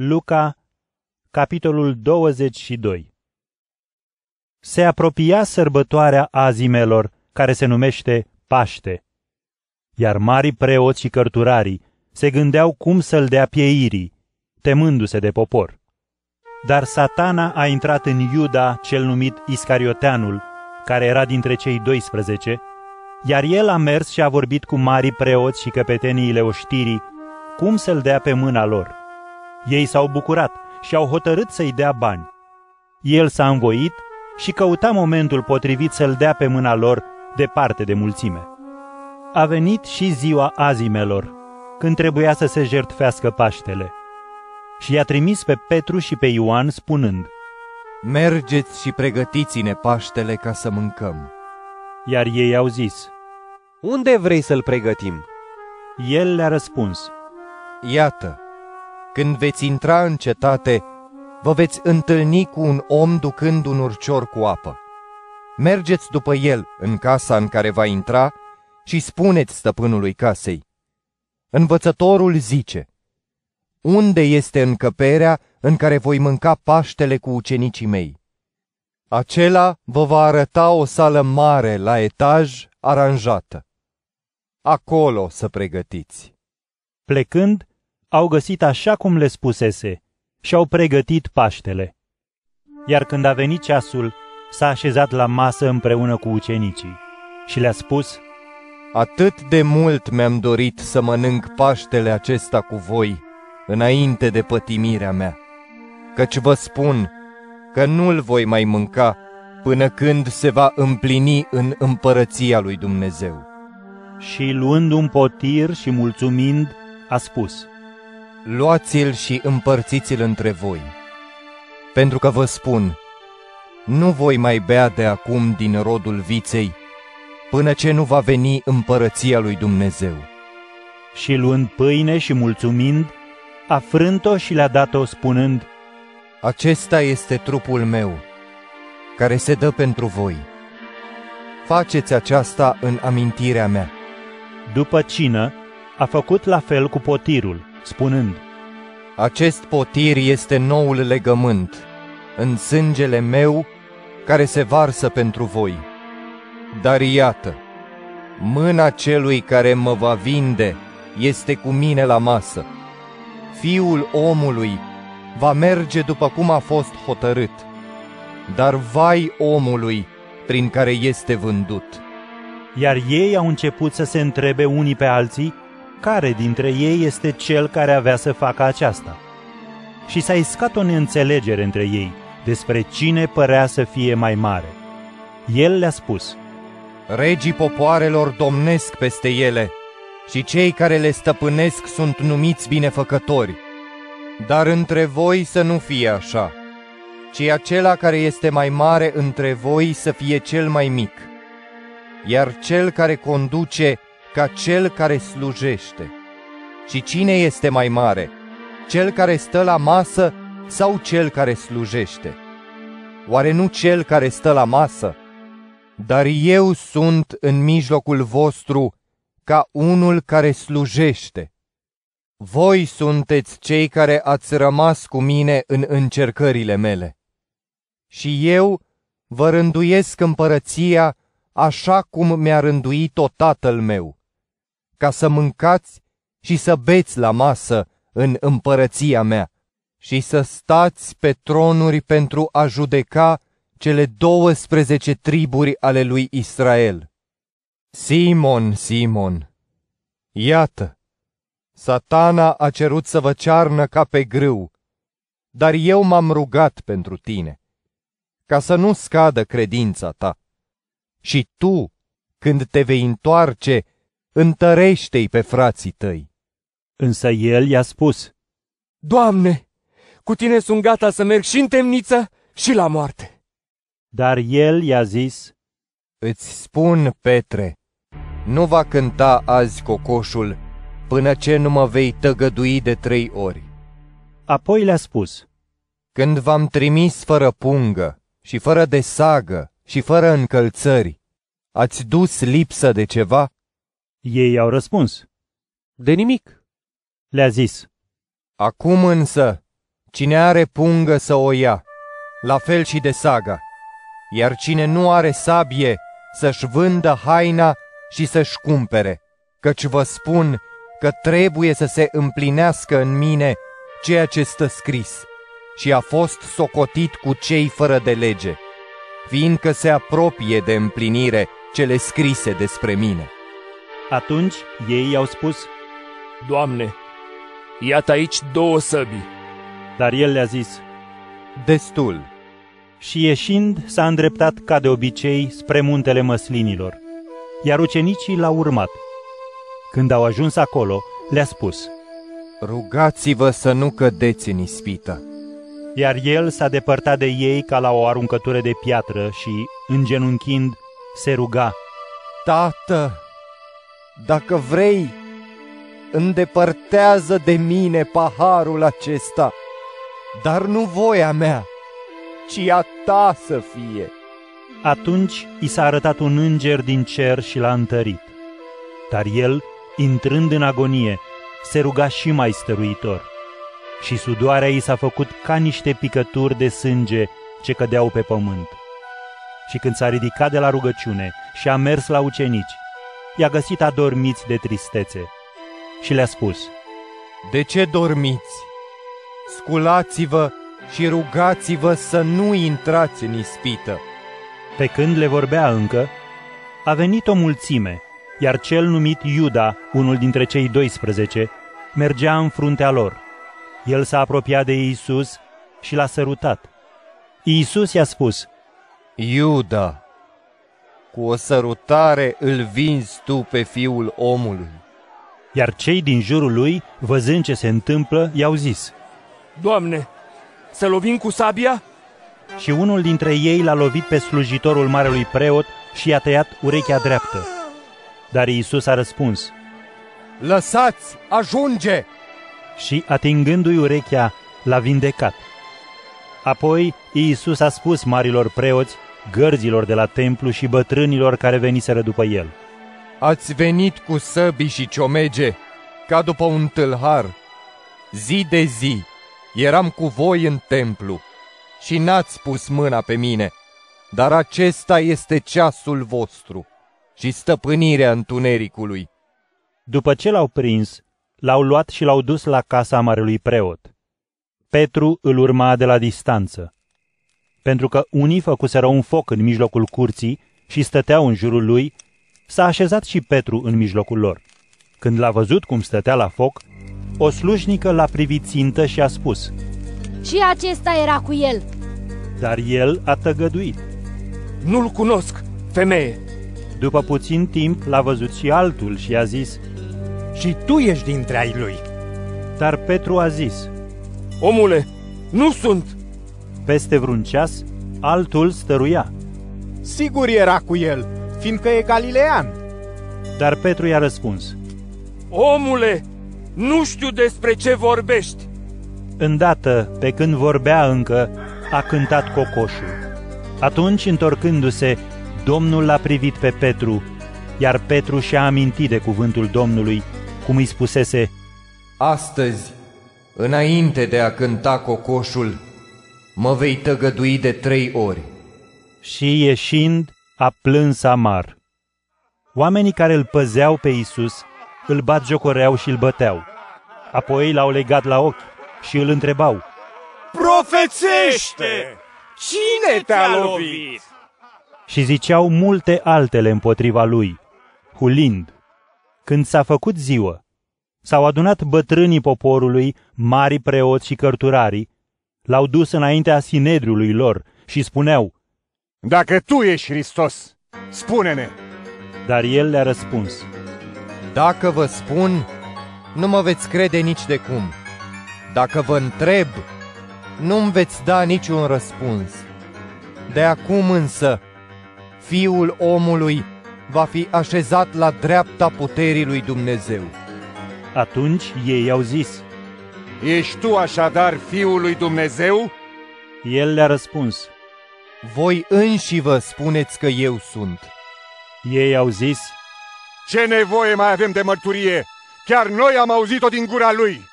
Luca, capitolul 22 Se apropia sărbătoarea azimelor, care se numește Paște. Iar marii preoți și cărturarii se gândeau cum să-l dea pieirii, temându-se de popor. Dar satana a intrat în Iuda, cel numit Iscarioteanul, care era dintre cei 12, iar el a mers și a vorbit cu marii preoți și căpeteniile oștirii, cum să-l dea pe mâna lor. Ei s-au bucurat și au hotărât să-i dea bani. El s-a învoit și căuta momentul potrivit să-l dea pe mâna lor departe de mulțime. A venit și ziua azimelor, când trebuia să se jertfească Paștele. Și i-a trimis pe Petru și pe Ioan spunând, Mergeți și pregătiți-ne Paștele ca să mâncăm. Iar ei au zis, Unde vrei să-l pregătim? El le-a răspuns, Iată, când veți intra în cetate, vă veți întâlni cu un om ducând un urcior cu apă. Mergeți după el în casa în care va intra și spuneți stăpânului casei. Învățătorul zice, Unde este încăperea în care voi mânca paștele cu ucenicii mei? Acela vă va arăta o sală mare la etaj aranjată. Acolo să pregătiți. Plecând, au găsit așa cum le spusese și au pregătit Paștele. Iar când a venit ceasul, s-a așezat la masă împreună cu ucenicii și le-a spus, Atât de mult mi-am dorit să mănânc Paștele acesta cu voi, înainte de pătimirea mea, căci vă spun că nu-l voi mai mânca până când se va împlini în împărăția lui Dumnezeu. Și luând un potir și mulțumind, a spus, Luați-l și împărțiți-l între voi. Pentru că vă spun, nu voi mai bea de acum din rodul viței, până ce nu va veni împărăția lui Dumnezeu. Și luând pâine și mulțumind, a frânt-o și le-a dat-o spunând, Acesta este trupul meu, care se dă pentru voi. Faceți aceasta în amintirea mea. După cină, a făcut la fel cu potirul, spunând, Acest potir este noul legământ, în sângele meu, care se varsă pentru voi. Dar iată, mâna celui care mă va vinde este cu mine la masă. Fiul omului va merge după cum a fost hotărât, dar vai omului prin care este vândut. Iar ei au început să se întrebe unii pe alții care dintre ei este cel care avea să facă aceasta. Și s-a iscat o neînțelegere între ei despre cine părea să fie mai mare. El le-a spus, Regii popoarelor domnesc peste ele și cei care le stăpânesc sunt numiți binefăcători. Dar între voi să nu fie așa, ci acela care este mai mare între voi să fie cel mai mic, iar cel care conduce ca cel care slujește. Și cine este mai mare, cel care stă la masă sau cel care slujește? Oare nu cel care stă la masă? Dar eu sunt în mijlocul vostru ca unul care slujește. Voi sunteți cei care ați rămas cu mine în încercările mele. Și eu vă rânduiesc împărăția așa cum mi-a rânduit-o tatăl meu, ca să mâncați și să beți la masă în împărăția mea și să stați pe tronuri pentru a judeca cele 12 triburi ale lui Israel. Simon, Simon, iată, satana a cerut să vă cearnă ca pe grâu, dar eu m-am rugat pentru tine, ca să nu scadă credința ta. Și tu, când te vei întoarce, întărește-i pe frații tăi. Însă el i-a spus, Doamne, cu tine sunt gata să merg și în temniță și la moarte. Dar el i-a zis, Îți spun, Petre, nu va cânta azi cocoșul până ce nu mă vei tăgădui de trei ori. Apoi le-a spus, Când v-am trimis fără pungă și fără de sagă și fără încălțări, ați dus lipsă de ceva? Ei au răspuns, De nimic. le-a zis, Acum însă Cine are pungă să o ia, la fel și de saga, iar cine nu are sabie să-și vândă haina și să-și cumpere, căci vă spun că trebuie să se împlinească în mine ceea ce stă scris și a fost socotit cu cei fără de lege, fiindcă se apropie de împlinire cele scrise despre mine. Atunci ei i-au spus, Doamne, iată aici două săbii. dar el le-a zis, Destul. și ieșind s-a îndreptat ca de obicei spre muntele măslinilor, iar ucenicii l-au urmat. Când au ajuns acolo, le-a spus, Rugați-vă să nu cădeți în ispită. iar el s-a depărtat de ei ca la o aruncătură de piatră și, îngenunchind, se ruga, Tată, dacă vrei, îndepărtează de mine paharul acesta, dar nu voia mea, ci a ta să fie. Atunci i s-a arătat un înger din cer și l-a întărit. Dar el, intrând în agonie, se ruga și mai stăruitor. Și sudoarea i s-a făcut ca niște picături de sânge ce cădeau pe pământ. Și când s-a ridicat de la rugăciune și a mers la ucenici, i-a găsit adormiți de tristețe și le-a spus, De ce dormiți? Sculați-vă și rugați-vă să nu intrați în ispită. Pe când le vorbea încă, a venit o mulțime, iar cel numit Iuda, unul dintre cei 12, mergea în fruntea lor. El s-a apropiat de Iisus și l-a sărutat. Iisus i-a spus, Iuda, cu o sărutare îl vinzi tu pe fiul omului. iar cei din jurul lui, văzând ce se întâmplă, i-au zis. Doamne, să lovim cu sabia? Și unul dintre ei l-a lovit pe slujitorul marelui preot și i-a tăiat urechea dreaptă. Dar Iisus a răspuns Lăsați, ajunge! și, atingându-i urechea, l-a vindecat. Apoi Iisus a spus marilor preoți, gărzilor de la templu și bătrânilor care veniseră după el. Ați venit cu săbii și ciomege, ca după un tâlhar. Zi de zi eram cu voi în templu și n-ați pus mâna pe mine, dar acesta este ceasul vostru și stăpânirea întunericului. După ce l-au prins, l-au luat și l-au dus la casa marelui preot. Petru îl urma de la distanță. Pentru că unii făcuseră un foc în mijlocul curții și stăteau în jurul lui, s-a așezat și Petru în mijlocul lor. Când l-a văzut cum stătea la foc, o slujnică l-a privit țintă și a spus, Și acesta era cu el. dar el a tăgăduit. Nu-l cunosc, femeie. După puțin timp l-a văzut și altul și a zis, și tu ești dintre ai lui. dar Petru a zis, Omule, nu sunt. Peste vreun ceas, altul stăruia. Sigur era cu el, fiindcă e galilean. Dar Petru i-a răspuns, Omule, nu știu despre ce vorbești. Îndată, pe când vorbea încă, a cântat cocoșul. Atunci, întorcându-se, Domnul l-a privit pe Petru, iar Petru și-a amintit de cuvântul Domnului, cum îi spusese, Astăzi, înainte de a cânta cocoșul, mă vei tăgădui de trei ori. și ieșind, a plâns amar. Oamenii care îl păzeau pe Isus îl batjocoreau și îl băteau. Apoi l-au legat la ochi și îl întrebau, Profețește! Cine te-a lovit? și ziceau multe altele împotriva lui, hulind. Când s-a făcut ziua, s-au adunat bătrânii poporului, mari preoți și cărturarii, l-au dus înaintea sinedriului lor și spuneau, Dacă tu ești Hristos, spune-ne! dar el le-a răspuns, Dacă vă spun, nu mă veți crede nici de cum. Dacă vă întreb, nu-mi veți da niciun răspuns. De acum însă, Fiul omului va fi așezat la dreapta puterii lui Dumnezeu. atunci ei i-au zis, Ești tu așadar Fiul lui Dumnezeu? el le-a răspuns, Voi înși vă spuneți că eu sunt. ei au zis, Ce nevoie mai avem de mărturie? Chiar noi am auzit-o din gura lui.